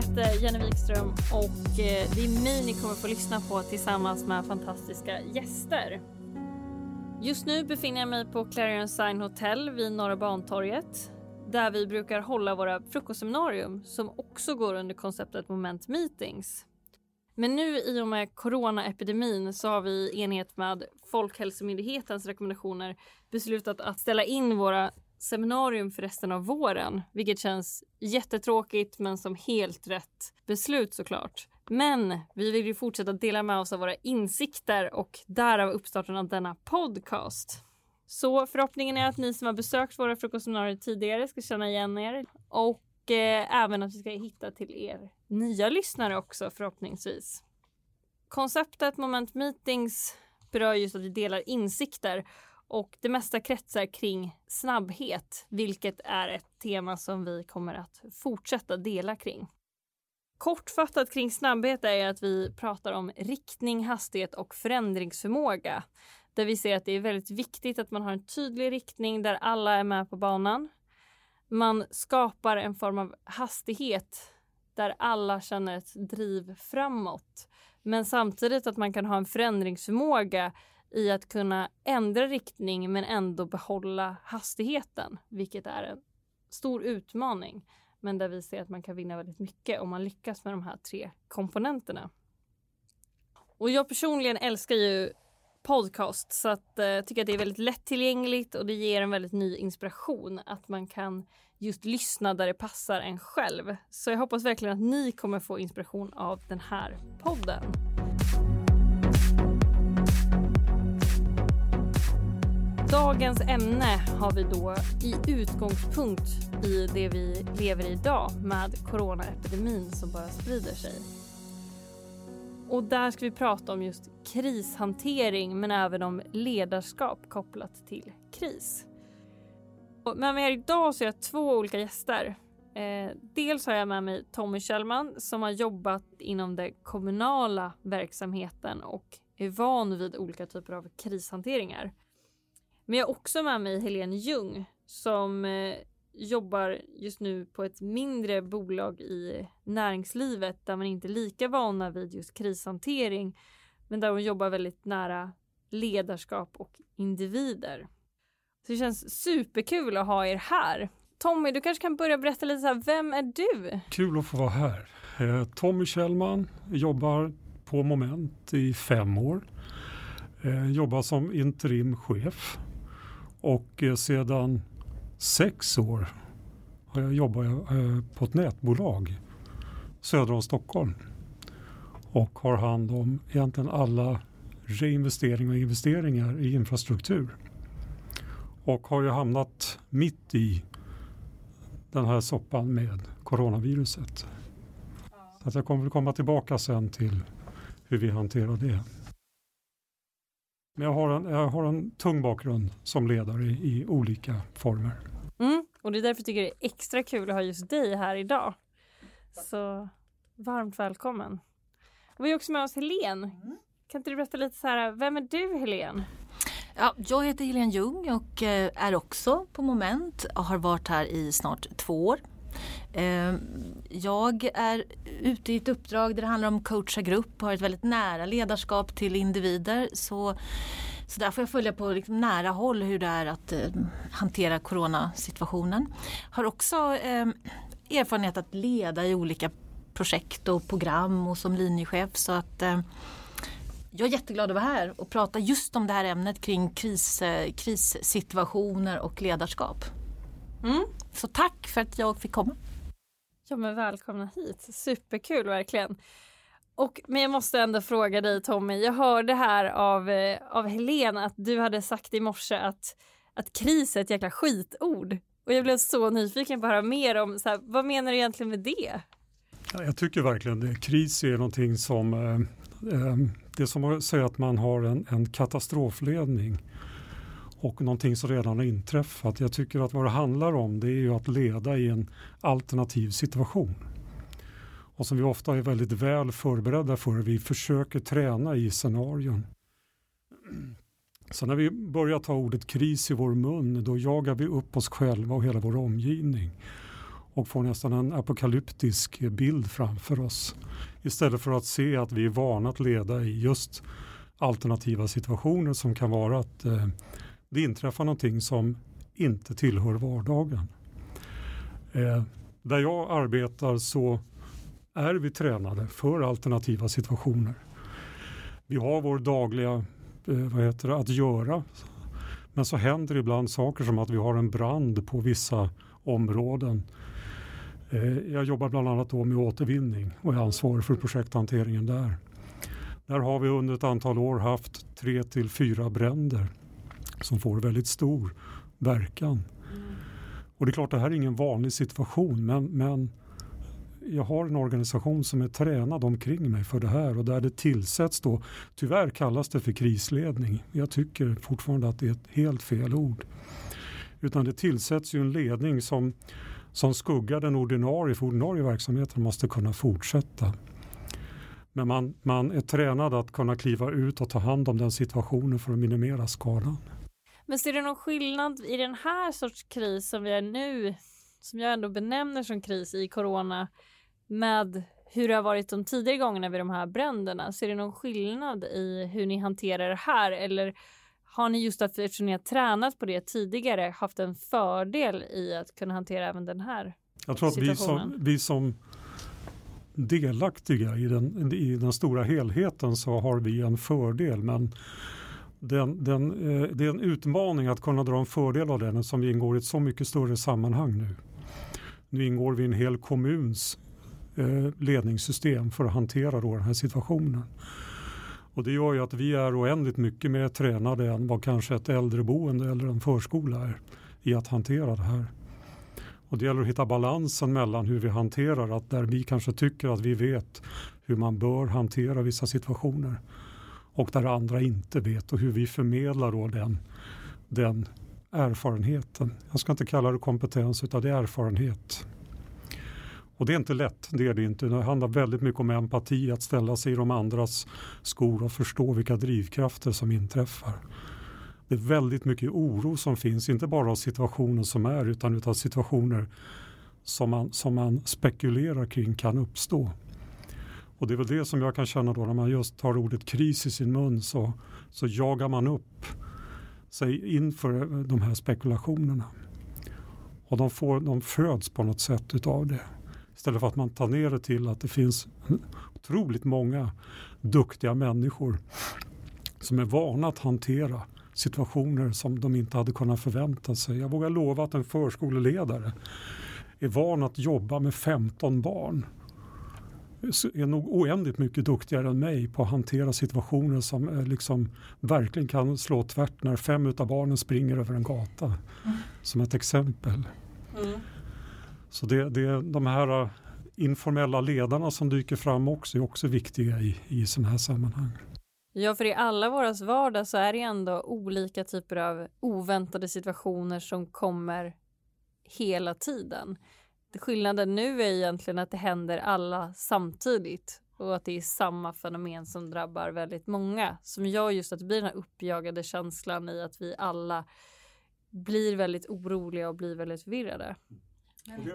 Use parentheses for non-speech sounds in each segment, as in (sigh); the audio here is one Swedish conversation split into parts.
heter Jenny Wikström och eh, det är mig ni kommer få lyssna på tillsammans med fantastiska gäster. Just nu befinner jag mig på Clarion Sign Hotel vid Norra Bantorget där vi brukar hålla våra frukostseminarium som också går under konceptet Moment Meetings. Men nu i och med coronaepidemin så har vi i enhet med Folkhälsomyndighetens rekommendationer beslutat att ställa in våra seminarium för resten av våren, vilket känns jättetråkigt men som helt rätt beslut såklart. Men vi vill ju fortsätta dela med oss av våra insikter och därav uppstarten av denna podcast. Så förhoppningen är att ni som har besökt våra frukostseminarier tidigare ska känna igen er och eh, även att vi ska hitta till er nya lyssnare också förhoppningsvis. Konceptet Moment Meetings berör just att vi delar insikter och det mesta kretsar kring snabbhet, vilket är ett tema som vi kommer att fortsätta dela kring. Kortfattat kring snabbhet är att vi pratar om riktning, hastighet och förändringsförmåga. Där vi ser att det är väldigt viktigt att man har en tydlig riktning där alla är med på banan. Man skapar en form av hastighet där alla känner ett driv framåt. Men samtidigt att man kan ha en förändringsförmåga i att kunna ändra riktning men ändå behålla hastigheten, vilket är en stor utmaning. Men där vi ser att man kan vinna väldigt mycket om man lyckas med de här tre komponenterna. Och jag personligen älskar ju podcast så att eh, tycker att det är väldigt lättillgängligt och det ger en väldigt ny inspiration att man kan just lyssna där det passar en själv. Så jag hoppas verkligen att ni kommer få inspiration av den här podden. Dagens ämne har vi då i utgångspunkt i det vi lever i idag med coronaepidemin som bara sprider sig. Och där ska vi prata om just krishantering men även om ledarskap kopplat till kris. Och med mig idag så har jag två olika gäster. Eh, dels har jag med mig Tommy Kjellman som har jobbat inom den kommunala verksamheten och är van vid olika typer av krishanteringar. Men jag har också med mig Helene Ljung som eh, jobbar just nu på ett mindre bolag i näringslivet där man inte är lika vana vid just krishantering men där hon jobbar väldigt nära ledarskap och individer. Så det känns superkul att ha er här. Tommy, du kanske kan börja berätta lite så här, vem är du? Kul att få vara här. Eh, Tommy Kjellman jobbar på Moment i fem år. Eh, jobbar som interimchef och eh, sedan sex år har jag jobbat eh, på ett nätbolag söder om Stockholm och har hand om egentligen alla reinvesteringar och investeringar i infrastruktur. Och har ju hamnat mitt i den här soppan med coronaviruset. Så att jag kommer att komma tillbaka sen till hur vi hanterar det. Men jag har en, jag har en tung bakgrund som ledare i, i olika former. Mm, och det är därför jag tycker det är extra kul att ha just dig här idag. Så varmt välkommen. Och vi har också med oss Helene. Kan inte du berätta lite så här, vem är du Helene? Ja, jag heter Helene Ljung och eh, är också på Moment och har varit här i snart två år. Ehm, jag är ute i ett uppdrag där det handlar om coacha grupp och har ett väldigt nära ledarskap till individer. Så, så där får jag följa på liksom nära håll hur det är att eh, hantera coronasituationen. Har också eh, erfarenhet att leda i olika projekt och program och som linjechef. Så att eh, jag är jätteglad att vara här och prata just om det här ämnet kring kris, eh, krissituationer och ledarskap. Mm. Så tack för att jag fick komma. Ja men välkomna hit, superkul verkligen. Och, men jag måste ändå fråga dig Tommy, jag hörde här av, eh, av Helene att du hade sagt i morse att, att kris är ett jäkla skitord. Och jag blev så nyfiken på att höra mer om, så här, vad menar du egentligen med det? Ja, jag tycker verkligen det. Kris är någonting som, eh, eh, det är som att säga att man har en, en katastrofledning och någonting som redan har inträffat. Jag tycker att vad det handlar om det är ju att leda i en alternativ situation. Och som vi ofta är väldigt väl förberedda för. Vi försöker träna i scenarion. Så när vi börjar ta ordet kris i vår mun då jagar vi upp oss själva och hela vår omgivning. och får nästan en apokalyptisk bild framför oss. Istället för att se att vi är vana att leda i just alternativa situationer som kan vara att eh, det inträffar någonting som inte tillhör vardagen. Eh, där jag arbetar så är vi tränade för alternativa situationer. Vi har vår dagliga eh, vad heter det, att göra. Men så händer ibland saker som att vi har en brand på vissa områden. Eh, jag jobbar bland annat då med återvinning och är ansvarig för projekthanteringen där. Där har vi under ett antal år haft tre till fyra bränder som får väldigt stor verkan. Mm. Och det är klart, det här är ingen vanlig situation men, men jag har en organisation som är tränad omkring mig för det här och där det tillsätts då, tyvärr kallas det för krisledning. Jag tycker fortfarande att det är ett helt fel ord. Utan det tillsätts ju en ledning som, som skuggar den ordinarie, för ordinarie verksamheten måste kunna fortsätta. Men man, man är tränad att kunna kliva ut och ta hand om den situationen för att minimera skadan. Men ser du någon skillnad i den här sorts kris som vi är nu, som jag ändå benämner som kris i corona, med hur det har varit de tidigare gångerna vid de här bränderna? Ser du någon skillnad i hur ni hanterar det här eller har ni just att eftersom ni har tränat på det tidigare haft en fördel i att kunna hantera även den här Jag tror att vi som, vi som delaktiga i den, i den stora helheten så har vi en fördel men den, den, eh, det är en utmaning att kunna dra en fördel av den som ingår i ett så mycket större sammanhang nu. Nu ingår vi i en hel kommuns eh, ledningssystem för att hantera då den här situationen. Och det gör ju att vi är oändligt mycket mer tränade än vad kanske ett äldreboende eller en förskola är i att hantera det här. Och det gäller att hitta balansen mellan hur vi hanterar att där vi kanske tycker att vi vet hur man bör hantera vissa situationer och där andra inte vet och hur vi förmedlar då den, den erfarenheten. Jag ska inte kalla det kompetens utan det är erfarenhet. Och det är inte lätt, det är det inte. Det handlar väldigt mycket om empati, att ställa sig i de andras skor och förstå vilka drivkrafter som inträffar. Det är väldigt mycket oro som finns, inte bara av situationen som är utan av situationer som man, som man spekulerar kring kan uppstå. Och det är väl det som jag kan känna då när man just tar ordet kris i sin mun så, så jagar man upp sig inför de här spekulationerna. Och de, får, de föds på något sätt utav det. Istället för att man tar ner det till att det finns otroligt många duktiga människor som är vana att hantera situationer som de inte hade kunnat förvänta sig. Jag vågar lova att en förskoleledare är van att jobba med 15 barn är nog oändligt mycket duktigare än mig på att hantera situationer som liksom verkligen kan slå tvärt när fem av barnen springer över en gata. Mm. Som ett exempel. Mm. Så det, det, de här äh, informella ledarna som dyker fram också är också viktiga i, i sådana här sammanhang. Ja, för i alla våras vardag så är det ändå olika typer av oväntade situationer som kommer hela tiden. Skillnaden nu är egentligen att det händer alla samtidigt och att det är samma fenomen som drabbar väldigt många. Som gör just att det blir den här uppjagade känslan i att vi alla blir väldigt oroliga och blir väldigt förvirrade.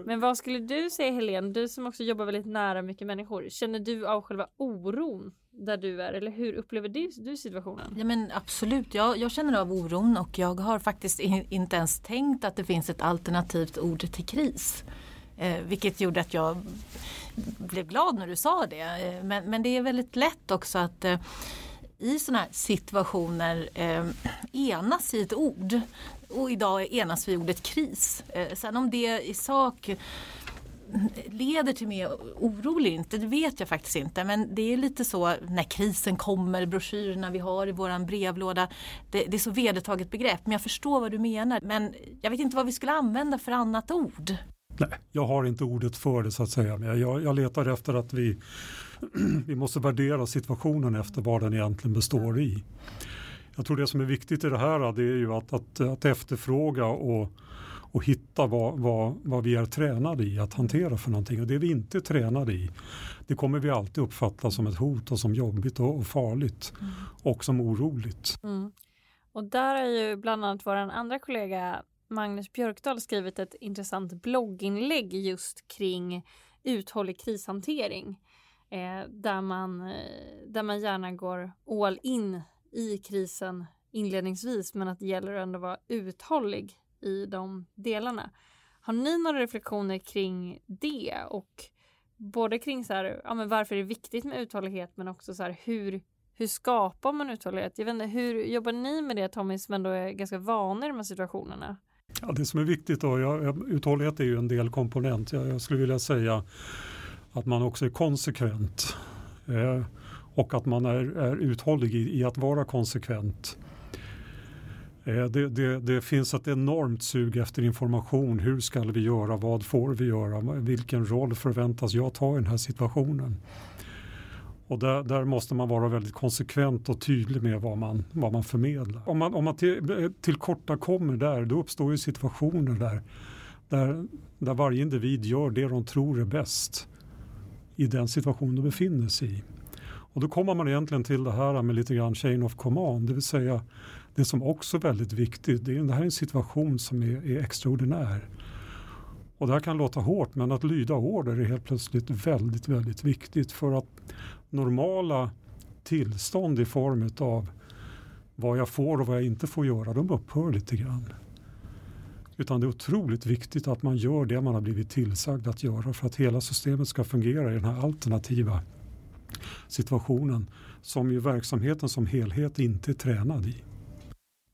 Men vad skulle du säga Helene, du som också jobbar väldigt nära mycket människor, känner du av själva oron där du är? Eller hur upplever du, du situationen? Ja men absolut, jag, jag känner av oron och jag har faktiskt in, inte ens tänkt att det finns ett alternativt ord till kris. Eh, vilket gjorde att jag blev glad när du sa det. Eh, men, men det är väldigt lätt också att eh, i sådana här situationer eh, enas i ett ord. Och idag enas vi i ordet kris. Eh, sen om det i sak leder till mer oro eller inte, det vet jag faktiskt inte. Men det är lite så när krisen kommer, broschyrerna vi har i våran brevlåda. Det, det är så vedertaget begrepp, men jag förstår vad du menar. Men jag vet inte vad vi skulle använda för annat ord. Nej, jag har inte ordet för det så att säga. Men jag, jag letar efter att vi, (clears throat) vi måste värdera situationen efter vad den egentligen består i. Jag tror det som är viktigt i det här det är ju att, att, att efterfråga och, och hitta vad, vad, vad vi är tränade i att hantera för någonting. Och det vi inte är tränade i det kommer vi alltid uppfatta som ett hot och som jobbigt och, och farligt mm. och som oroligt. Mm. Och där är ju bland annat vår andra kollega Magnus Björkdahl skrivit ett intressant blogginlägg just kring uthållig krishantering. Eh, där, man, eh, där man gärna går all in i krisen inledningsvis men att det gäller ändå att vara uthållig i de delarna. Har ni några reflektioner kring det och både kring så här, ja, men varför det är viktigt med uthållighet men också så här, hur, hur skapar man uthållighet? Jag vet inte, hur jobbar ni med det Tommy som ändå är ganska van i de här situationerna? Ja, det som är viktigt då, jag, uthållighet är ju en del komponent. Jag, jag skulle vilja säga att man också är konsekvent eh, och att man är, är uthållig i, i att vara konsekvent. Eh, det, det, det, finns ett enormt sug efter information. Hur ska vi göra? Vad får vi göra? Vilken roll förväntas jag ta i den här situationen? Och där, där måste man vara väldigt konsekvent och tydlig med vad man, vad man förmedlar. Om man, om man till, tillkortakommer där, då uppstår ju situationer där, där, där varje individ gör det de tror är bäst i den situation de befinner sig i. Och då kommer man egentligen till det här med lite grann chain of command, det vill säga det som också är väldigt viktigt, det, är, det här är en situation som är, är extraordinär. Och det här kan låta hårt men att lyda order är helt plötsligt väldigt, väldigt viktigt för att normala tillstånd i form av vad jag får och vad jag inte får göra, de upphör lite grann. Utan det är otroligt viktigt att man gör det man har blivit tillsagd att göra för att hela systemet ska fungera i den här alternativa situationen som ju verksamheten som helhet inte är tränad i.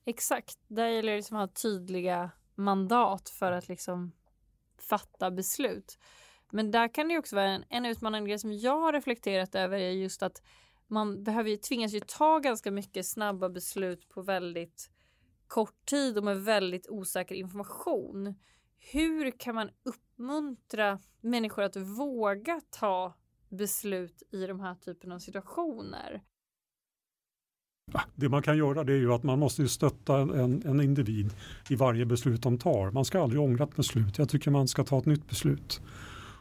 Exakt, där gäller det liksom att ha tydliga mandat för att liksom fatta beslut. Men där kan det också vara en, en utmanande grej som jag har reflekterat över är just att man behöver ju, tvingas ju ta ganska mycket snabba beslut på väldigt kort tid och med väldigt osäker information. Hur kan man uppmuntra människor att våga ta beslut i de här typen av situationer? Det man kan göra det är ju att man måste stötta en, en individ i varje beslut de tar. Man ska aldrig ångra ett beslut. Jag tycker man ska ta ett nytt beslut.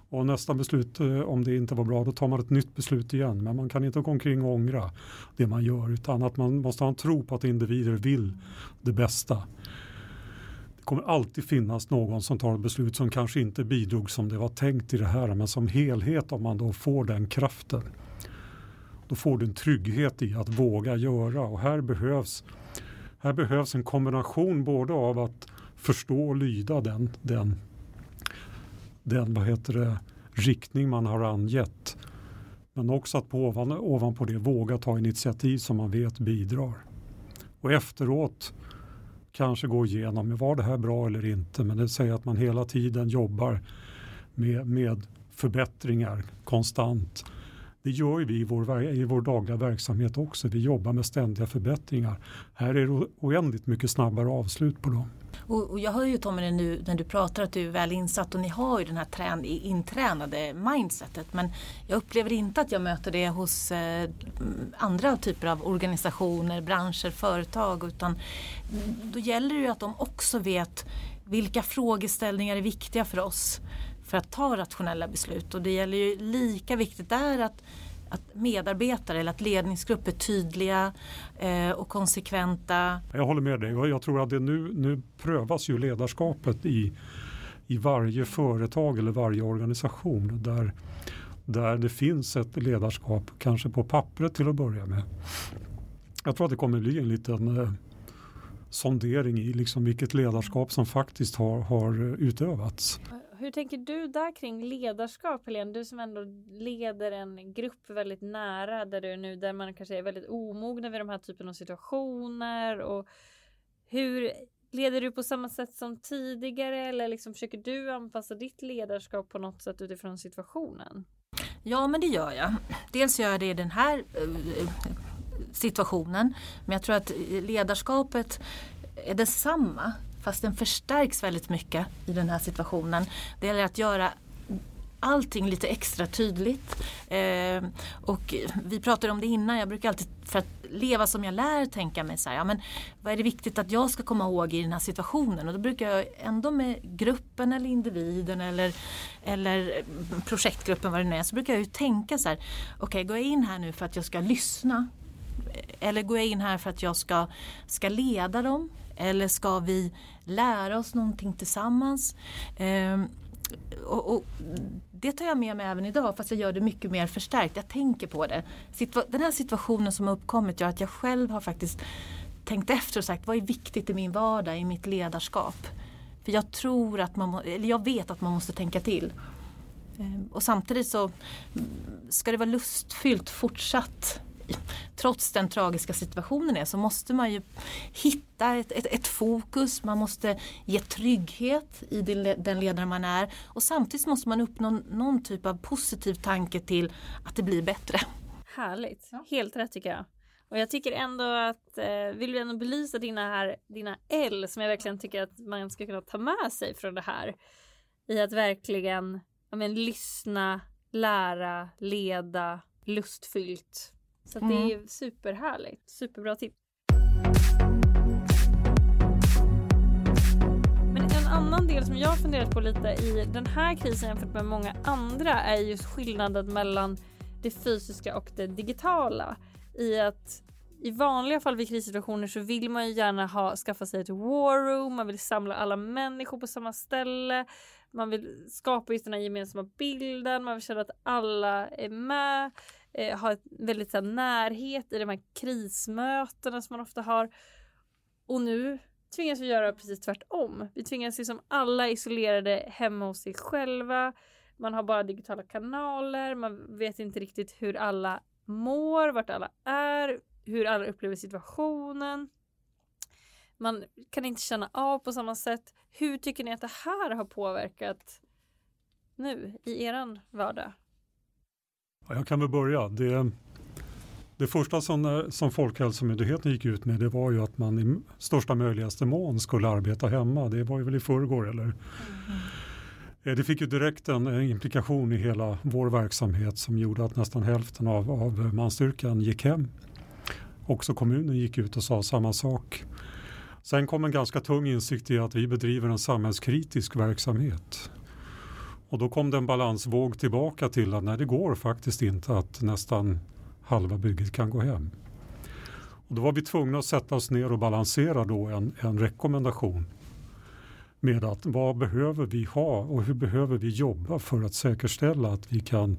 Och nästa beslut, eh, om det inte var bra, då tar man ett nytt beslut igen. Men man kan inte gå omkring och ångra det man gör utan att man måste ha en tro på att individer vill det bästa. Det kommer alltid finnas någon som tar ett beslut som kanske inte bidrog som det var tänkt i det här men som helhet om man då får den kraften då får du en trygghet i att våga göra och här behövs, här behövs en kombination både av att förstå och lyda den, den, den vad heter det, riktning man har angett. Men också att på ovan, ovanpå det våga ta initiativ som man vet bidrar. Och efteråt kanske gå igenom, var det här bra eller inte? Men det säger att man hela tiden jobbar med, med förbättringar konstant det gör vi i vår, i vår dagliga verksamhet också. Vi jobbar med ständiga förbättringar. Här är det oändligt mycket snabbare avslut på dem. Och, och jag hör ju Tommy nu när du pratar att du är väl insatt och ni har ju den här trän, intränade mindsetet. Men jag upplever inte att jag möter det hos eh, andra typer av organisationer, branscher, företag. Utan då gäller det ju att de också vet vilka frågeställningar är viktiga för oss för att ta rationella beslut. Och det gäller ju lika viktigt där att, att medarbetare eller att ledningsgrupper är tydliga eh, och konsekventa. Jag håller med dig och jag tror att det nu, nu prövas ju ledarskapet i, i varje företag eller varje organisation där, där det finns ett ledarskap, kanske på pappret till att börja med. Jag tror att det kommer bli en liten eh, sondering i liksom vilket ledarskap som faktiskt har, har utövats. Hur tänker du där kring ledarskap Helene? Du som ändå leder en grupp väldigt nära där du nu där man kanske är väldigt omogna vid de här typen av situationer och hur leder du på samma sätt som tidigare eller liksom försöker du anpassa ditt ledarskap på något sätt utifrån situationen? Ja men det gör jag. Dels gör jag det i den här eh, situationen men jag tror att ledarskapet är detsamma Fast den förstärks väldigt mycket i den här situationen. Det gäller att göra allting lite extra tydligt. Eh, och vi pratade om det innan, jag brukar alltid för att leva som jag lär tänka mig så här, ja, men vad är det viktigt att jag ska komma ihåg i den här situationen? Och då brukar jag ändå med gruppen eller individen eller, eller projektgruppen vad det nu är, så brukar jag ju tänka så här, okej okay, går jag in här nu för att jag ska lyssna? Eller går jag in här för att jag ska, ska leda dem? Eller ska vi lära oss någonting tillsammans? Eh, och, och, det tar jag med mig även idag fast jag gör det mycket mer förstärkt. Jag tänker på det. Situa den här situationen som har uppkommit gör att jag själv har faktiskt tänkt efter och sagt vad är viktigt i min vardag, i mitt ledarskap. För jag tror att man, eller jag vet att man måste tänka till. Ehm, och samtidigt så mm, ska det vara lustfyllt fortsatt trots den tragiska situationen är så måste man ju hitta ett, ett, ett fokus, man måste ge trygghet i den ledare man är och samtidigt måste man uppnå någon typ av positiv tanke till att det blir bättre. Härligt, ja. helt rätt tycker jag. Och jag tycker ändå att, eh, vill vi ändå belysa dina, här, dina L som jag verkligen tycker att man ska kunna ta med sig från det här. I att verkligen ja, men, lyssna, lära, leda, lustfyllt. Så mm. det är superhärligt, superbra tips. Men en annan del som jag funderat på lite i den här krisen jämfört med många andra är just skillnaden mellan det fysiska och det digitala i att i vanliga fall vid krissituationer så vill man ju gärna ha, skaffa sig ett war room, man vill samla alla människor på samma ställe, man vill skapa just den här gemensamma bilden, man vill känna att alla är med, eh, ha ett väldigt så här, närhet i de här krismötena som man ofta har. Och nu tvingas vi göra precis tvärtom. Vi tvingas liksom alla isolerade hemma hos sig själva. Man har bara digitala kanaler, man vet inte riktigt hur alla mår, vart alla är, hur alla upplever situationen. Man kan inte känna av på samma sätt. Hur tycker ni att det här har påverkat nu i eran vardag? Jag kan väl börja. Det, det första som, som Folkhälsomyndigheten gick ut med det var ju att man i största möjligaste mån skulle arbeta hemma. Det var ju väl i förrgår eller? Mm. Det fick ju direkt en implikation i hela vår verksamhet som gjorde att nästan hälften av, av manstyrkan gick hem. Också kommunen gick ut och sa samma sak. Sen kom en ganska tung insikt i att vi bedriver en samhällskritisk verksamhet. Och då kom det en balansvåg tillbaka till att nej, det går faktiskt inte att nästan halva bygget kan gå hem. Och då var vi tvungna att sätta oss ner och balansera då en, en rekommendation med att vad behöver vi ha och hur behöver vi jobba för att säkerställa att vi kan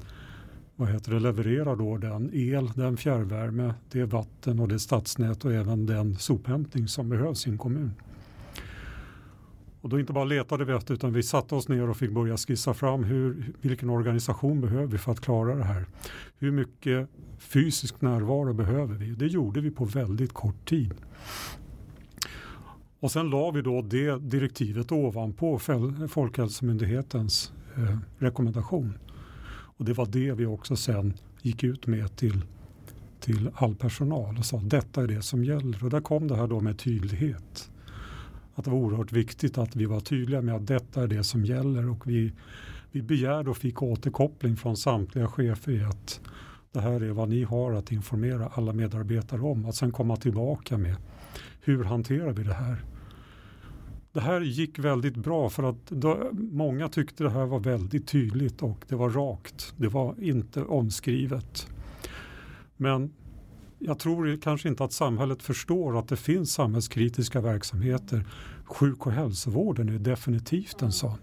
vad heter det, leverera då den el, den fjärrvärme, det vatten och det stadsnät och även den sophämtning som behövs i en kommun. Och då inte bara letade vi efter utan vi satte oss ner och fick börja skissa fram hur, vilken organisation behöver vi för att klara det här. Hur mycket fysisk närvaro behöver vi? Det gjorde vi på väldigt kort tid. Och sen la vi då det direktivet ovanpå Folkhälsomyndighetens eh, rekommendation. Och det var det vi också sen gick ut med till, till all personal och sa detta är det som gäller. Och där kom det här då med tydlighet. Att det var oerhört viktigt att vi var tydliga med att detta är det som gäller och vi, vi begärde och fick återkoppling från samtliga chefer i att det här är vad ni har att informera alla medarbetare om. Att sen komma tillbaka med hur hanterar vi det här? Det här gick väldigt bra för att då, många tyckte det här var väldigt tydligt och det var rakt. Det var inte omskrivet. Men jag tror kanske inte att samhället förstår att det finns samhällskritiska verksamheter. Sjuk och hälsovården är definitivt en sån.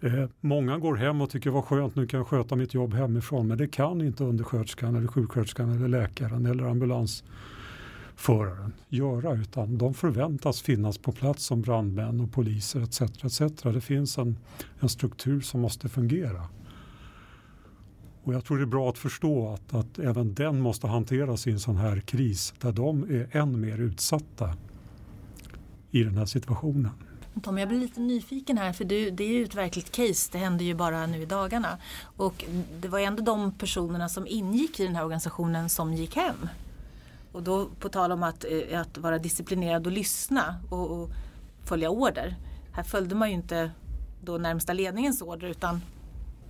Eh, många går hem och tycker vad skönt, nu kan jag sköta mitt jobb hemifrån. Men det kan inte undersköterskan, eller sjuksköterskan, eller läkaren eller ambulansföraren göra utan de förväntas finnas på plats som brandmän och poliser etc. etc. Det finns en, en struktur som måste fungera. Och jag tror det är bra att förstå att, att även den måste hanteras i en sån här kris där de är än mer utsatta i den här situationen. Tom, jag blir lite nyfiken här för det, det är ju ett verkligt case. Det händer ju bara nu i dagarna. Och det var ändå de personerna som ingick i den här organisationen som gick hem. Och då på tal om att, eh, att vara disciplinerad och lyssna och, och, följa order. Här följde man ju inte då närmsta ledningens order utan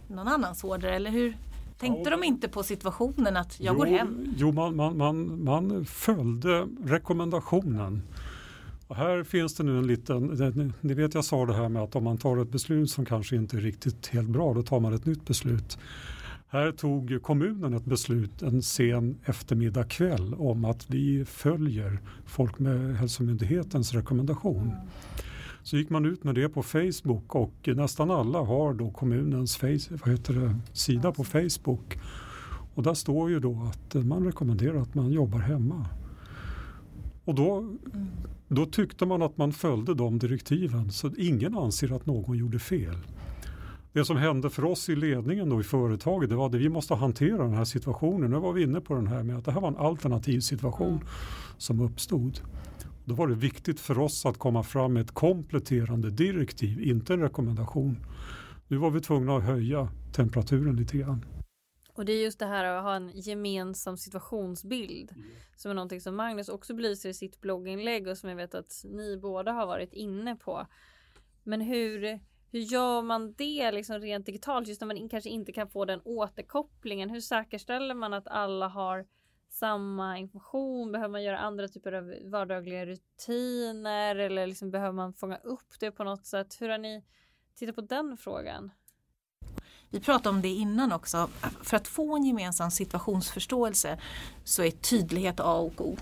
någon annans order, eller hur? Tänkte ja. de inte på situationen att jag jo, går hem? Jo, man, man, man, man följde rekommendationen. Och här finns det nu en liten, ni vet jag sa det här med att om man tar ett beslut som kanske inte är riktigt helt bra, då tar man ett nytt beslut. Här tog kommunen ett beslut en sen eftermiddag kväll om att vi följer Folkhälsomyndighetens rekommendation. Mm. Så gick man ut med det på Facebook och nästan alla har då kommunens face, vad heter det, sida på Facebook. Och där står ju då att man rekommenderar att man jobbar hemma. Och då, då tyckte man att man följde de direktiven så ingen anser att någon gjorde fel. Det som hände för oss i ledningen då i företaget det var att vi måste hantera den här situationen. Nu var vi inne på den här med att det här var en alternativ situation mm. som uppstod. Då var det viktigt för oss att komma fram med ett kompletterande direktiv, inte en rekommendation. Nu var vi tvungna att höja temperaturen lite grann. Och det är just det här att ha en gemensam situationsbild mm. som är någonting som Magnus också belyser i sitt blogginlägg och som jag vet att ni båda har varit inne på. Men hur, hur gör man det liksom rent digitalt just när man kanske inte kan få den återkopplingen? Hur säkerställer man att alla har samma information? Behöver man göra andra typer av vardagliga rutiner eller liksom behöver man fånga upp det på något sätt? Hur har ni tittat på den frågan? Vi pratade om det innan också. För att få en gemensam situationsförståelse så är tydlighet A och O.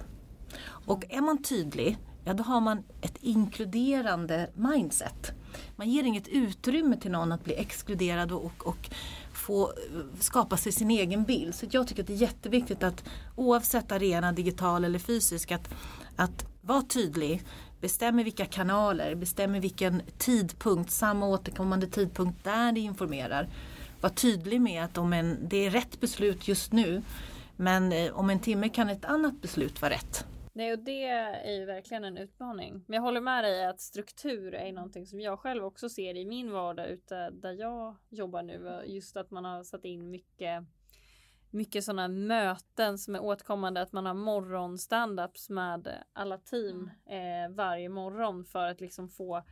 Och är man tydlig, ja då har man ett inkluderande mindset. Man ger inget utrymme till någon att bli exkluderad och, och få eh, skapa sig sin egen bild. Så jag tycker att det är jätteviktigt att oavsett arena, digital eller fysisk, att, att vara tydlig, bestämmer vilka kanaler, bestämmer vilken tidpunkt, samma återkommande tidpunkt där det informerar. Var tydlig med att om en, det är rätt beslut just nu men eh, om en timme kan ett annat beslut vara rätt. Nej, och det är ju verkligen en utmaning. Men jag håller med dig att struktur är någonting som jag själv också ser i min vardag ute där jag jobbar nu. Just att man har satt in mycket mycket sådana möten som är återkommande att man har morgon standups med alla team mm. eh, varje morgon för att liksom få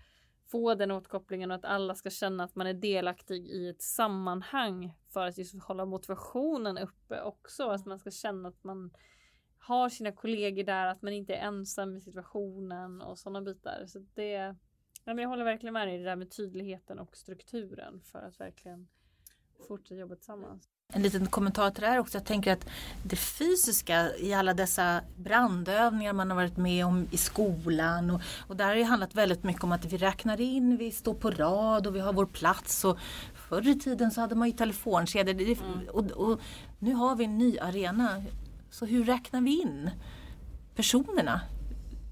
få den återkopplingen och att alla ska känna att man är delaktig i ett sammanhang för att just hålla motivationen uppe också. Att man ska känna att man har sina kollegor där, att man inte är ensam i situationen och sådana bitar. Så det, ja, men jag håller verkligen med dig i det där med tydligheten och strukturen för att verkligen fortsätta jobba tillsammans. En liten kommentar till det här också. Jag tänker att det fysiska i alla dessa brandövningar man har varit med om i skolan och, och där har det handlat väldigt mycket om att vi räknar in, vi står på rad och vi har vår plats. Och förr i tiden så hade man ju telefonkedjor mm. och, och, nu har vi en ny arena. Så hur räknar vi in personerna?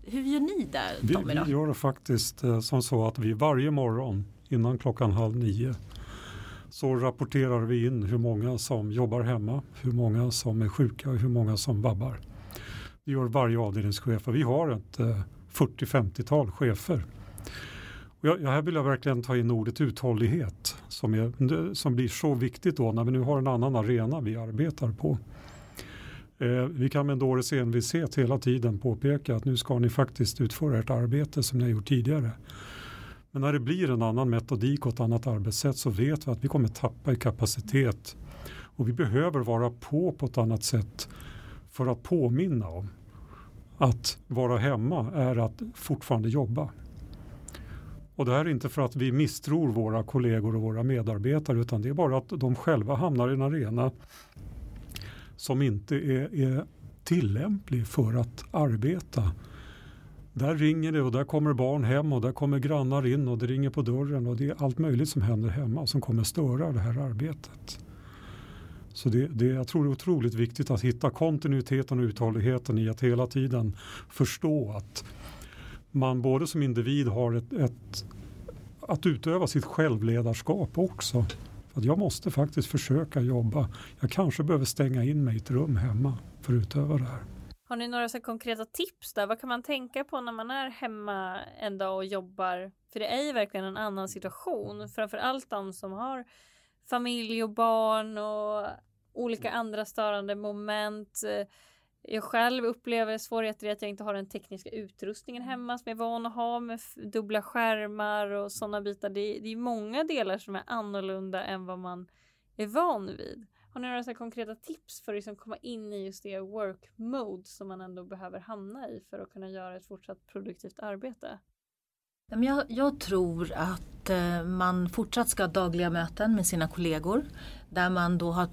Hur gör ni där Tommy? Vi, vi gör det faktiskt eh, som så att vi varje morgon innan klockan halv nio så rapporterar vi in hur många som jobbar hemma, hur många som är sjuka och hur många som vabbar. Det gör varje avdelningschef och vi har ett 40-50-tal eh, chefer. Och jag, här vill jag verkligen ta in ordet uthållighet som, är, som blir så viktigt då när vi nu har en annan arena vi arbetar på. Eh, vi kan med en dåres envishet hela tiden påpeka att nu ska ni faktiskt utföra ert arbete som ni har gjort tidigare. Men när det blir en annan metodik och ett annat arbetssätt så vet vi att vi kommer tappa i kapacitet. Och vi behöver vara på på ett annat sätt för att påminna om att vara hemma är att fortfarande jobba. Och det här är inte för att vi misstror våra kollegor och våra medarbetare utan det är bara att de själva hamnar i en arena som inte är, är tillämplig för att arbeta där ringer det och där kommer barn hem och där kommer grannar in och det ringer på dörren och det är allt möjligt som händer hemma som kommer störa det här arbetet. Så det, det, jag tror det är otroligt viktigt att hitta kontinuiteten och uthålligheten i att hela tiden förstå att man både som individ har ett, ett att utöva sitt självledarskap också. Att jag måste faktiskt försöka jobba. Jag kanske behöver stänga in mig i ett rum hemma för att utöva det här. Har ni några så konkreta tips där? Vad kan man tänka på när man är hemma en dag och jobbar? För det är ju verkligen en annan situation. Framför allt de som har familj och barn och olika andra störande moment. Jag själv upplever svårigheter i att jag inte har den tekniska utrustningen hemma som jag är van att ha med dubbla skärmar och sådana bitar. Det, det är många delar som är annorlunda än vad man är van vid. Har ni några så konkreta tips för att liksom komma in i just det work mode som man ändå behöver hamna i för att kunna göra ett fortsatt produktivt arbete? Jag, jag tror att eh, man fortsatt ska ha dagliga möten med sina kollegor där man då har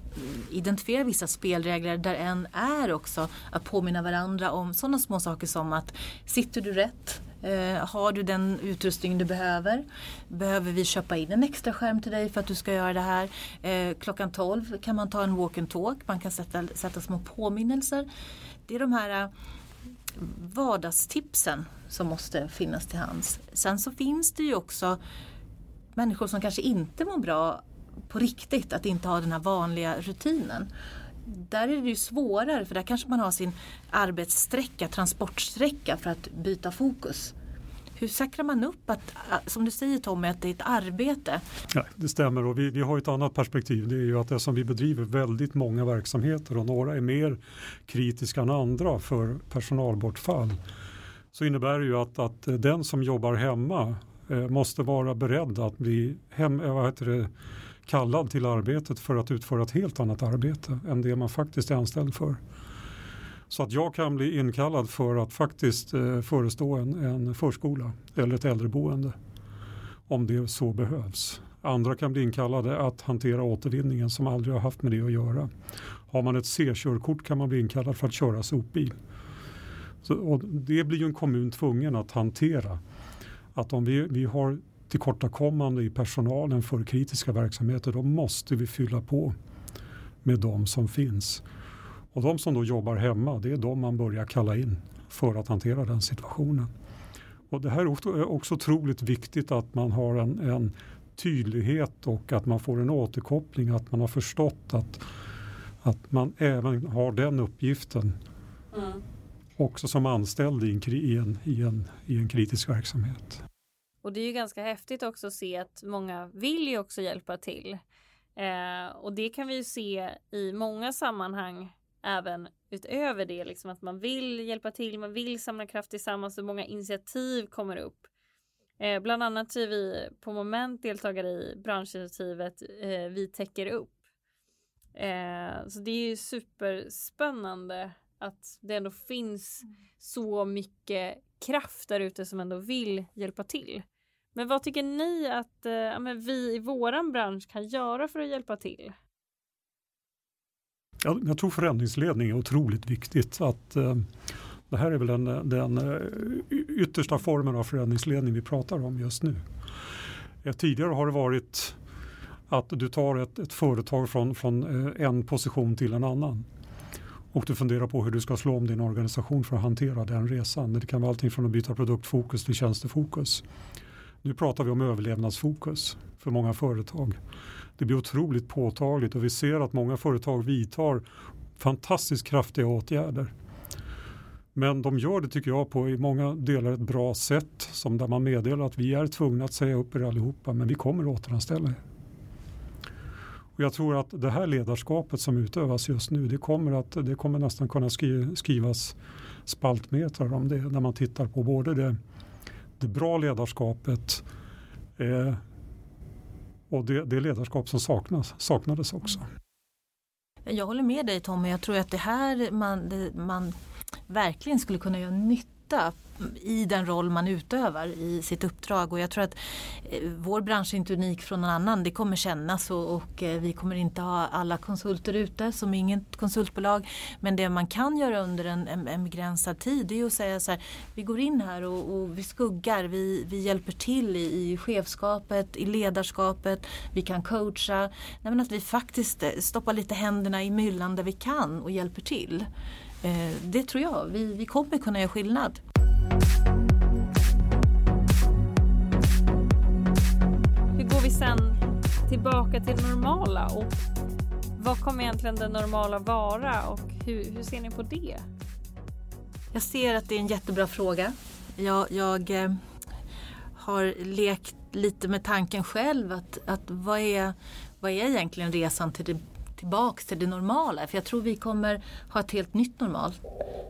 identifierat vissa spelregler där en är också att påminna varandra om sådana små saker som att sitter du rätt? Eh, har du den utrustning du behöver? Behöver vi köpa in en extra skärm till dig för att du ska göra det här? Eh, klockan 12 kan man ta en walk and talk, man kan sätta, sätta små påminnelser. Det är de här eh, vardagstipsen som måste finnas till hands. Sen så finns det ju också människor som kanske inte mår bra på riktigt att inte ha den här vanliga rutinen. Där är det ju svårare för där kanske man har sin arbetssträcka, transportsträcka för att byta fokus. Hur säkrar man upp att, som du säger Tommy, att det är ett arbete? Ja, det stämmer och vi, vi har ett annat perspektiv. Det är ju att det som vi bedriver väldigt många verksamheter och några är mer kritiska än andra för personalbortfall. Så innebär det ju att, att den som jobbar hemma eh, måste vara beredd att bli hem, eh, vad heter det, kallad till arbetet för att utföra ett helt annat arbete än det man faktiskt är anställd för. Så att jag kan bli inkallad för att faktiskt eh, förestå en, en förskola eller ett äldreboende om det så behövs. Andra kan bli inkallade att hantera återvinningen som aldrig har haft med det att göra. Har man ett C-körkort kan man bli inkallad för att köra sopbil. Så, det blir ju en kommun tvungen att hantera. Att om vi, vi har tillkortakommande i personalen för kritiska verksamheter då måste vi fylla på med de som finns. Och de som då jobbar hemma det är de man börjar kalla in för att hantera den situationen. Och det här är också otroligt viktigt att man har en, en tydlighet och att man får en återkoppling, att man har förstått att, att man även har den uppgiften mm. också som anställd i en, i, en, i, en, i en kritisk verksamhet. Och det är ju ganska häftigt också att se att många vill ju också hjälpa till. Eh, och det kan vi ju se i många sammanhang även utöver det, liksom att man vill hjälpa till, man vill samla kraft tillsammans och många initiativ kommer upp. Eh, bland annat så är vi på Moment deltagare i branschinitiativet eh, Vi täcker upp. Eh, så det är ju superspännande att det ändå finns mm. så mycket kraft där ute som ändå vill hjälpa till. Men vad tycker ni att eh, men vi i våran bransch kan göra för att hjälpa till? Jag, jag tror förändringsledning är otroligt viktigt. Att, eh, det här är väl den, eh, den yttersta formen av förändringsledning vi pratar om just nu. Eh, tidigare har det varit att du tar ett, ett företag från, från eh, en position till en annan och du funderar på hur du ska slå om din organisation för att hantera den resan. Det kan vara allting från att byta produktfokus till tjänstefokus. Nu pratar vi om överlevnadsfokus för många företag. Det blir otroligt påtagligt och vi ser att många företag vidtar fantastiskt kraftiga åtgärder. Men de gör det tycker jag på i många delar ett bra sätt som där man meddelar att vi är tvungna att säga upp er allihopa men vi kommer återanställa er. Och jag tror att det här ledarskapet som utövas just nu det kommer, att, det kommer nästan kunna skrivas spaltmetrar om det när man tittar på både det det bra ledarskapet eh, och det, det, ledarskap som saknas, saknades också. Jag håller med dig Tommy, jag tror att det här man, det, man verkligen skulle kunna göra nytta i den roll man utövar i sitt uppdrag och jag tror att eh, vår bransch är inte unik från någon annan. Det kommer kännas och, och eh, vi kommer inte ha alla konsulter ute som inget konsultbolag. Men det man kan göra under en, en, en begränsad tid är att säga så här, vi går in här och, och vi skuggar, vi, vi hjälper till i, i chefskapet, i ledarskapet, vi kan coacha. Nej, men att vi faktiskt eh, stoppar lite händerna i myllan där vi kan och hjälper till. Det tror jag, vi, vi kommer kunna göra skillnad. Hur går vi sen tillbaka till det normala och vad kommer egentligen det normala vara och hur, hur ser ni på det? Jag ser att det är en jättebra fråga. Jag, jag eh, har lekt lite med tanken själv att, att vad, är, vad är egentligen resan till det, tillbaks till det normala? För jag tror vi kommer ha ett helt nytt normalt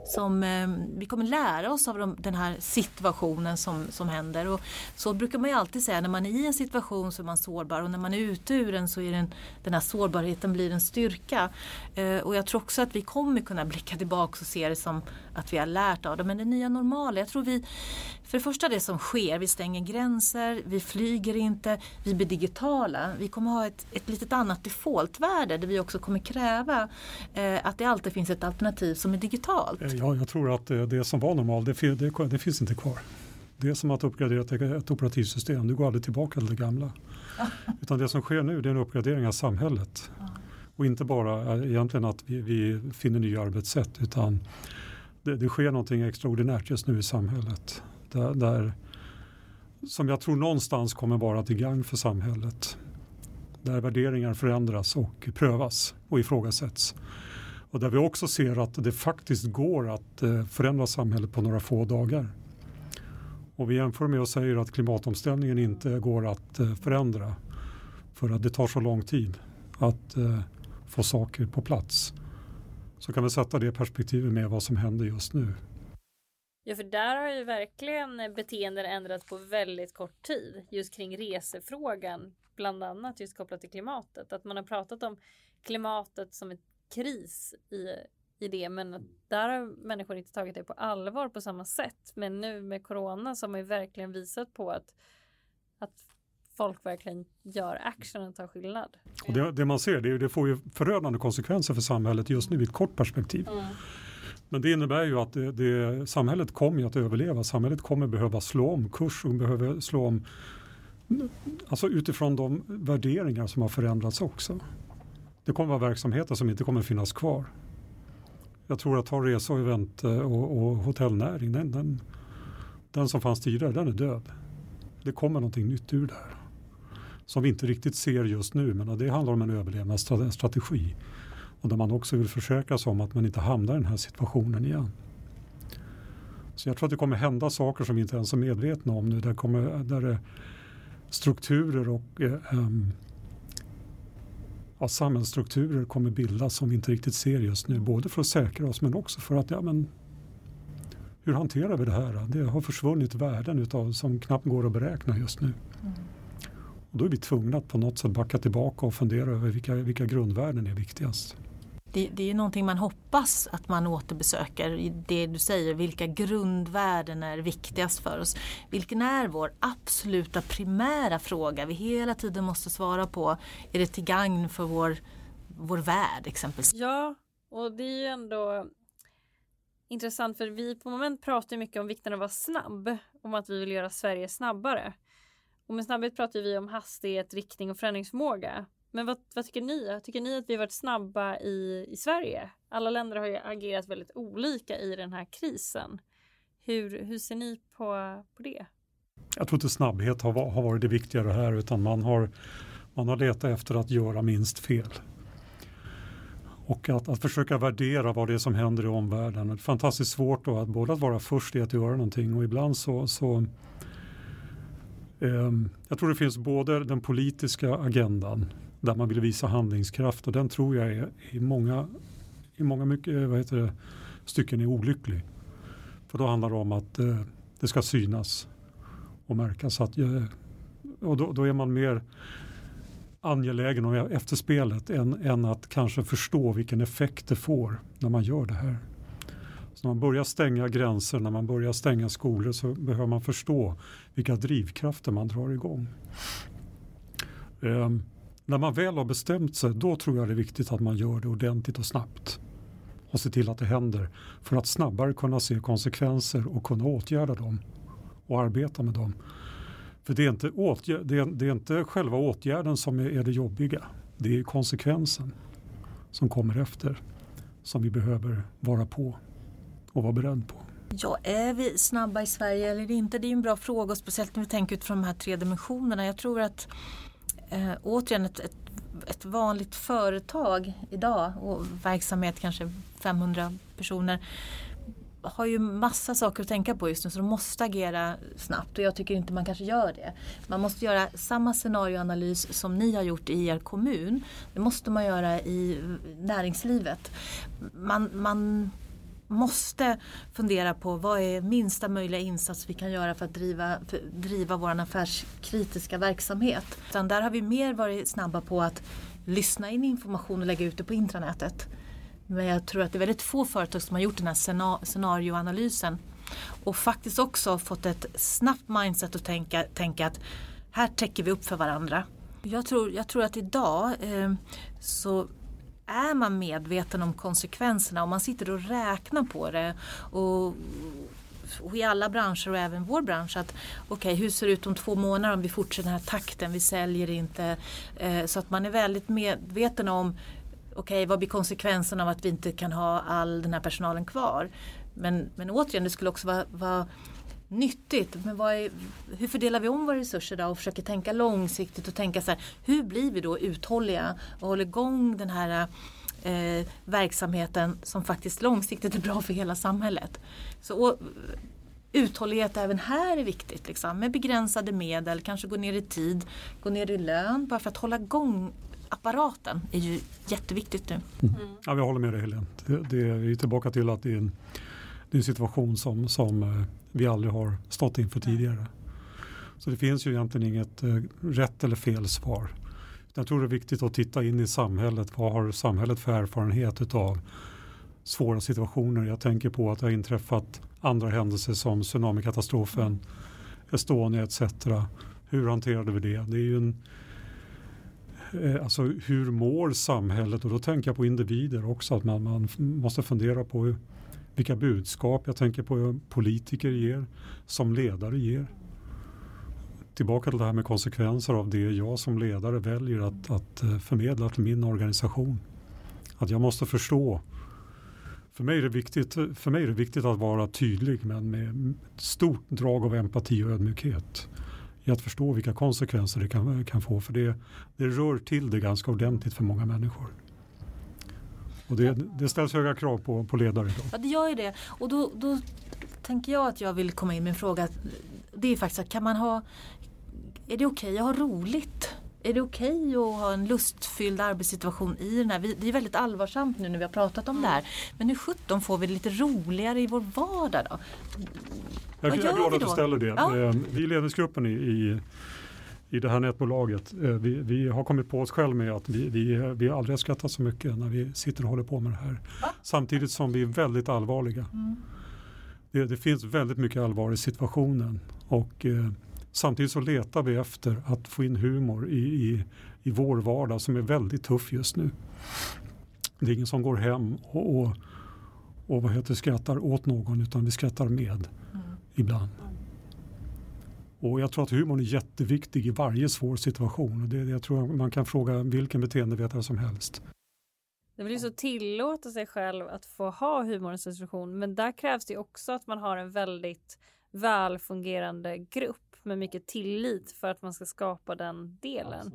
som eh, vi kommer lära oss av de, den här situationen som, som händer. Och så brukar man ju alltid säga när man är i en situation så är man sårbar och när man är ute ur den så är den, den här sårbarheten blir en styrka. Eh, och jag tror också att vi kommer kunna blicka tillbaka och se det som att vi har lärt av det. Men det nya normala, jag tror vi för det första det som sker, vi stänger gränser, vi flyger inte, vi blir digitala. Vi kommer ha ett, ett litet annat defaultvärde där vi också kommer kräva eh, att det alltid finns ett alternativ som är digitalt. Eh, ja, jag tror att det, det som var normalt, det, det, det, finns inte kvar. Det är som att uppgradera ett, ett operativsystem, du går aldrig tillbaka till det gamla. (laughs) Utan det som sker nu det är en uppgradering av samhället. Och inte bara eh, egentligen att vi, vi finner nya arbetssätt utan det, det, sker någonting extraordinärt just nu i samhället. Där, där, som jag tror någonstans kommer vara till gagn för samhället. Där värderingar förändras och prövas och ifrågasätts. Och där vi också ser att det faktiskt går att eh, förändra samhället på några få dagar. Och vi jämför med och säger att klimatomställningen inte går att eh, förändra för att det tar så lång tid att eh, få saker på plats. Så kan vi sätta det perspektivet med vad som händer just nu. Ja, för där har ju verkligen beteenden ändrats på väldigt kort tid just kring resefrågan, bland annat just kopplat till klimatet. Att man har pratat om klimatet som en kris i, i det, men där har människor inte tagit det på allvar på samma sätt. Men nu med corona så har man ju verkligen visat på att, att folk verkligen gör action och tar skillnad. Och det, det man ser, det, det, får ju förödande konsekvenser för samhället just nu i ett kort perspektiv. Mm. Men det innebär ju att det, det, samhället kommer att överleva. Samhället kommer behöva slå om kurs och behöver slå om alltså utifrån de värderingar som har förändrats också. Det kommer vara verksamheter som inte kommer finnas kvar. Jag tror att ta resa och event eh, och, och hotellnäring, den, den, den som fanns tidigare, den är död. Det kommer någonting nytt ur det här Som vi inte riktigt ser just nu, men det handlar om en överlevnadsstrategi. Och där man också vill försäkra sig om att man inte hamnar i den här situationen igen. Så jag tror att det kommer hända saker som vi inte ens är medvetna om nu. Där, kommer, där är strukturer och eh, ja, samhällsstrukturer kommer bildas som vi inte riktigt ser just nu. Både för att säkra oss men också för att ja, men, hur hanterar vi det här? Det har försvunnit värden utav, som knappt går att beräkna just nu. Mm. Och då är vi tvungna att på något sätt backa tillbaka och fundera över vilka, vilka grundvärden är viktigast det, det är någonting man hoppas att man återbesöker. Det du säger, vilka grundvärden är viktigast för oss? Vilken är vår absoluta primära fråga vi hela tiden måste svara på? Är det till gagn för vår, vår värld exempelvis? Ja, och det är ju ändå intressant för vi på moment pratar mycket om vikten av att vara snabb, om att vi vill göra Sverige snabbare. Och med snabbhet pratar vi om hastighet, riktning och förändringsförmåga. Men vad, vad, tycker ni? Tycker ni att vi har varit snabba i, i Sverige? Alla länder har ju agerat väldigt olika i den här krisen. Hur, hur ser ni på, på det? Jag tror inte snabbhet har, har varit det viktigare här utan man har, man har letat efter att göra minst fel. Och att, att försöka värdera vad det är som händer i omvärlden. Det är fantastiskt svårt då att både att vara först i att göra någonting och ibland så, så ehm, jag tror det finns både den politiska agendan där man vill visa handlingskraft och den tror jag är i många, i många mycket, eh, vad heter det, stycken är olycklig. För då handlar det om att eh, det ska synas och märkas. Att, eh, och då, då, är man mer angelägen om efterspelet än, än att kanske förstå vilken effekt det får när man gör det här. Så när man börjar stänga gränser, när man börjar stänga skolor så behöver man förstå vilka drivkrafter man drar igång. Um, när man väl har bestämt sig, då tror jag det är viktigt att man gör det ordentligt och snabbt. Och se till att det händer. För att snabbare kunna se konsekvenser och kunna åtgärda dem. Och arbeta med dem. För det är inte, åtgär, det är, det är inte själva åtgärden som är, är det jobbiga. Det är konsekvensen som kommer efter. Som vi behöver vara på och vara beredd på. Ja, är vi snabba i Sverige eller inte? Det är en bra fråga, speciellt när vi tänker utifrån de här tre dimensionerna. Jag tror att eh, återigen ett, ett, ett, vanligt företag idag och verksamhet kanske 500 personer har ju massa saker att tänka på just nu så de måste agera snabbt och jag tycker inte man kanske gör det. Man måste göra samma scenarioanalys som ni har gjort i er kommun. Det måste man göra i näringslivet. Man, man måste fundera på vad är minsta möjliga insats vi kan göra för att driva, för, driva vår affärskritiska verksamhet. Utan där har vi mer varit snabba på att lyssna in information och lägga ut det på intranätet. Men jag tror att det är väldigt få företag som har gjort den här scenarioanalysen och faktiskt också fått ett snabbt mindset att tänka, tänka att här täcker vi upp för varandra. Jag tror, jag tror att idag eh, så är man medveten om konsekvenserna och man sitter och räknar på det och, och i alla branscher och även vår bransch att okej okay, hur ser det ut om två månader om vi fortsätter den här takten, vi säljer inte. Eh, så att man är väldigt medveten om okej okay, vad blir konsekvenserna av att vi inte kan ha all den här personalen kvar. Men, men återigen det skulle också vara, vara nyttigt. Men är, hur fördelar vi om våra resurser då och försöker tänka långsiktigt och tänka så här, hur blir vi då uthålliga och håller igång den här eh, verksamheten som faktiskt långsiktigt är bra för hela samhället. Så, och, uthållighet även här är viktigt liksom, med begränsade medel, kanske gå ner i tid, gå ner i lön bara för att hålla igång apparaten är ju jätteviktigt nu. Mm. Ja, vi håller med dig Helene. Det, det är tillbaka till att det är en, det är en situation som, som eh, vi aldrig har stått inför tidigare. Så det finns ju egentligen inget eh, rätt eller fel svar. Jag tror det är viktigt att titta in i samhället. Vad har samhället för erfarenhet av svåra situationer? Jag tänker på att det har inträffat andra händelser som tsunamikatastrofen, Estonia etc. Hur hanterade vi det? Det är ju en, eh, alltså hur mår samhället? Och då tänker jag på individer också. Att man, man måste fundera på vilka budskap jag tänker på politiker ger, som ledare ger. Tillbaka till det här med konsekvenser av det jag som ledare väljer att, att eh, förmedla till min organisation. Att jag måste förstå. För mig, är det viktigt, för mig är det viktigt att vara tydlig men med stort drag av empati och ödmjukhet. I att förstå vilka konsekvenser det kan, kan få. För det, det rör till det ganska ordentligt för många människor. Och det, det ställs höga krav på, på ledare. Då. Ja det gör ju det. Och då, då tänker jag att jag vill komma in med en fråga. Det är faktiskt att kan man ha Är det okej okay att ha roligt? Är det okej okay att ha en lustfylld arbetssituation i den här? det är väldigt allvarsamt nu när vi har pratat om det här. Men hur sjutton får vi det lite roligare i vår vardag då? Jag, jag är glad att du ställer det. Ja. Eh, vi i ledningsgruppen i, i i det här nätbolaget. Eh, vi, vi, har kommit på oss själva med att vi, vi, vi aldrig har skrattat så mycket när vi sitter och håller på med det här. Samtidigt som vi är väldigt allvarliga. Mm. Det, det, finns väldigt mycket allvar i situationen och eh, samtidigt så letar vi efter att få in humor i, i, i vår vardag som är väldigt tuff just nu. Det är ingen som går hem och, och, och vad heter, skrattar åt någon utan vi skrattar med mm. ibland. Och jag tror att humorn är jätteviktig i varje svår situation. Det, jag tror man kan fråga vilken beteendevetare som helst. Det vill ju så tillåta sig själv att få ha humor i situation, men där krävs det också att man har en väldigt välfungerande grupp med mycket tillit för att man ska skapa den delen.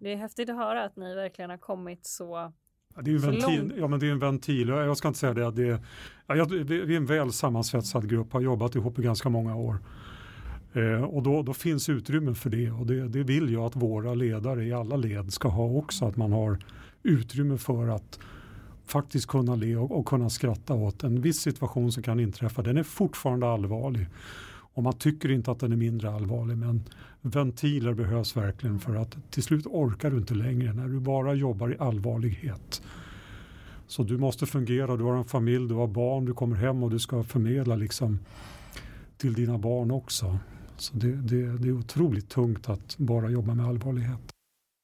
Det är häftigt att höra att ni verkligen har kommit så Ja, det är en ventil, ja, men det är en ventil. Jag ska inte säga det. det ja, vi är en väl sammansvetsad grupp, har jobbat ihop i ganska många år. Eh, och då, då, finns utrymme för det och det, det, vill jag att våra ledare i alla led ska ha också. Att man har utrymme för att faktiskt kunna le och, och kunna skratta åt en viss situation som kan inträffa. Den är fortfarande allvarlig och man tycker inte att den är mindre allvarlig men ventiler behövs verkligen för att till slut orkar du inte längre när du bara jobbar i allvarlighet. Så du måste fungera, du har en familj, du har barn, du kommer hem och du ska förmedla liksom till dina barn också. Så det, det, det är otroligt tungt att bara jobba med allvarlighet.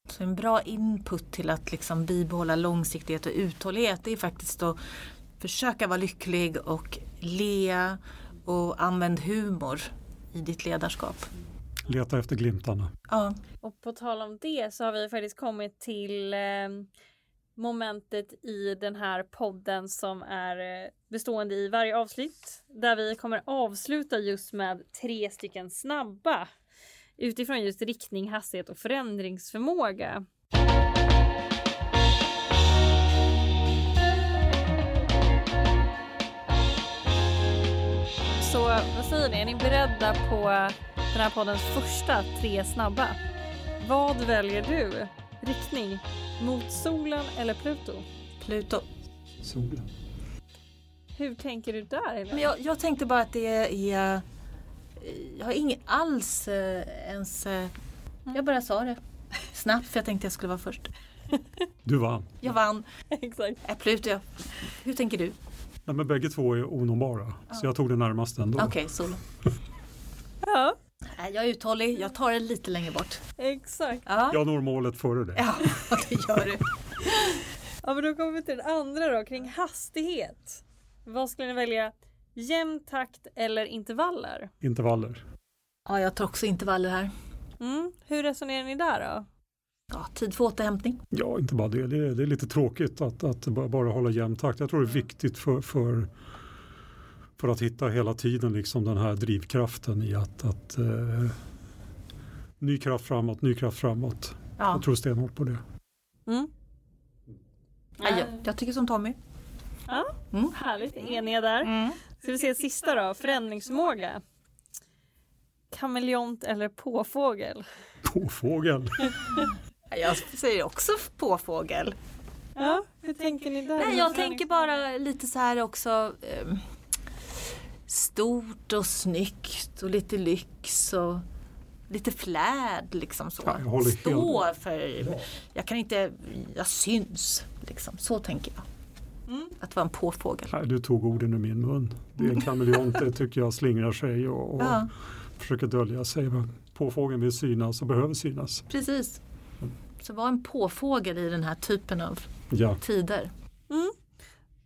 Så en bra input till att liksom bibehålla långsiktighet och uthållighet det är faktiskt att försöka vara lycklig och le och använd humor i ditt ledarskap. Leta efter glimtarna. Ja. Och på tal om det så har vi faktiskt kommit till eh, momentet i den här podden som är eh, bestående i varje avsnitt där vi kommer avsluta just med tre stycken snabba utifrån just riktning, hastighet och förändringsförmåga. Så vad säger ni, är ni beredda på den här poddens första tre snabba? Vad väljer du? Riktning? Mot solen eller Pluto? Pluto. Solen. Hur tänker du där? Men jag, jag tänkte bara att det är... Jag har ingen alls eh, ens... Eh, jag bara sa det snabbt för jag tänkte jag skulle vara först. Du vann. Jag vann. (laughs) Exakt. Äpplet ja. Hur tänker du? Nej, men bägge två är onåbara. Så jag tog det närmast ändå. Okej, okay, solo. Ja, Nej, jag är uthållig. Jag tar det lite längre bort. exakt. Ja, Jag når målet före dig. ja (laughs) det gör du. Ja, men då kommer vi till den andra då, kring hastighet. Vad skulle ni välja? Jämn takt eller intervaller? Intervaller. Ja, jag tar också intervaller här. Mm. Hur resonerar ni där då? Ja, tid för återhämtning. Ja, inte bara det. Det är, det är lite tråkigt att, att bara bara hålla jämn takt. Jag tror det är viktigt för, för, för att hitta hela tiden liksom den här drivkraften i att, att eh, ny kraft framåt, ny kraft framåt. Ja, Jag tror stenhårt på det. Mm. ja, jag, jag tycker som Tommy. Ja, Mm. härligt. Eniga där. Mm. Ska vi se sista då, förändringsförmåga. Kameleont eller påfågel? Påfågel. (laughs) Jag säger också påfågel. Ja, hur tänker ni där? Nej, jag tänker bara lite så här också eh, stort och snyggt och lite lyx och lite flärd liksom så. Ja, Stå för, jag kan inte, jag syns liksom. Så tänker jag. Mm. Att vara en påfågel. Nej, du tog orden ur min mun. Det är en kameleont, det tycker jag slingrar sig och, och Ja, försöker dölja sig. Men Påfågeln vill synas och behöver synas. precis. Så var en påfågel i den här typen av Ja, tider. Mm.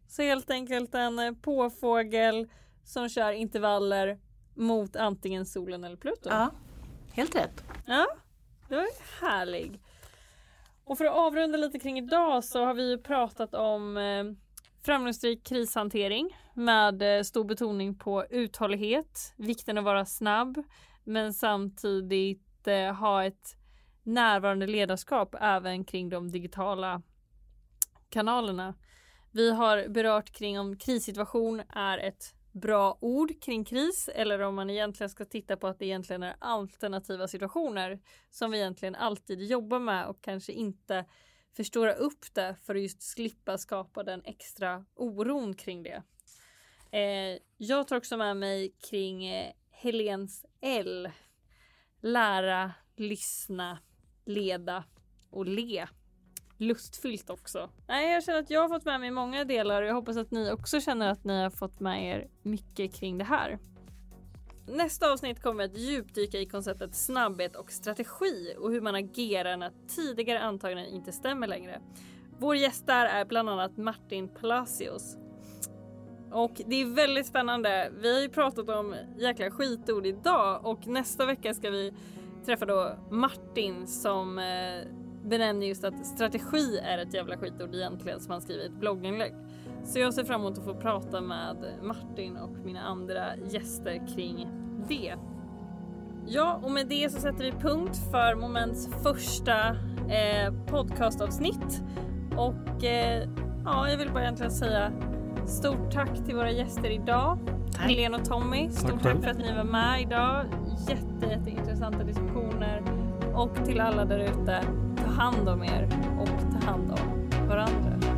Så helt enkelt en eh, påfågel som kör intervaller mot antingen solen eller Pluto. Ja, helt rätt. Ja, det var härlig. Och för att avrunda lite kring idag så har vi ju pratat om eh, framgångsrik krishantering med eh, stor betoning på uthållighet, vikten att vara snabb men samtidigt eh, ha ett närvarande ledarskap även kring de digitala kanalerna. Vi har berört kring om krissituation är ett bra ord kring kris eller om man egentligen ska titta på att det egentligen är alternativa situationer som vi egentligen alltid jobbar med och kanske inte förstora upp det för att just slippa skapa den extra oron kring det. Eh, jag tar också med mig kring eh, Helens L. Lära, lyssna, leda och le. Lustfyllt också. Nej, jag känner att jag har fått med mig många delar och jag hoppas att ni också känner att ni har fått med er mycket kring det här. Nästa avsnitt kommer att djupdyka i konceptet snabbhet och strategi och hur man agerar när tidigare antaganden inte stämmer längre. Vår gäst där är bland annat Martin Palacios. Och det är väldigt spännande. Vi har ju pratat om jäkla skitord idag och nästa vecka ska vi träffa då Martin som eh, benämner just att strategi är ett jävla skitord egentligen som han skriver i ett blogginlägg. Så jag ser fram emot att få prata med Martin och mina andra gäster kring det. Ja, och med det så sätter vi punkt för Moments första eh, podcastavsnitt. Och eh, ja, jag vill bara egentligen säga stort tack till våra gäster idag. Tack. Helene och Tommy, stort Tack tack för att ni var med idag. Jätte, jätteintressanta diskussioner. Och till alla där ute, hand om er och ta hand om varandra.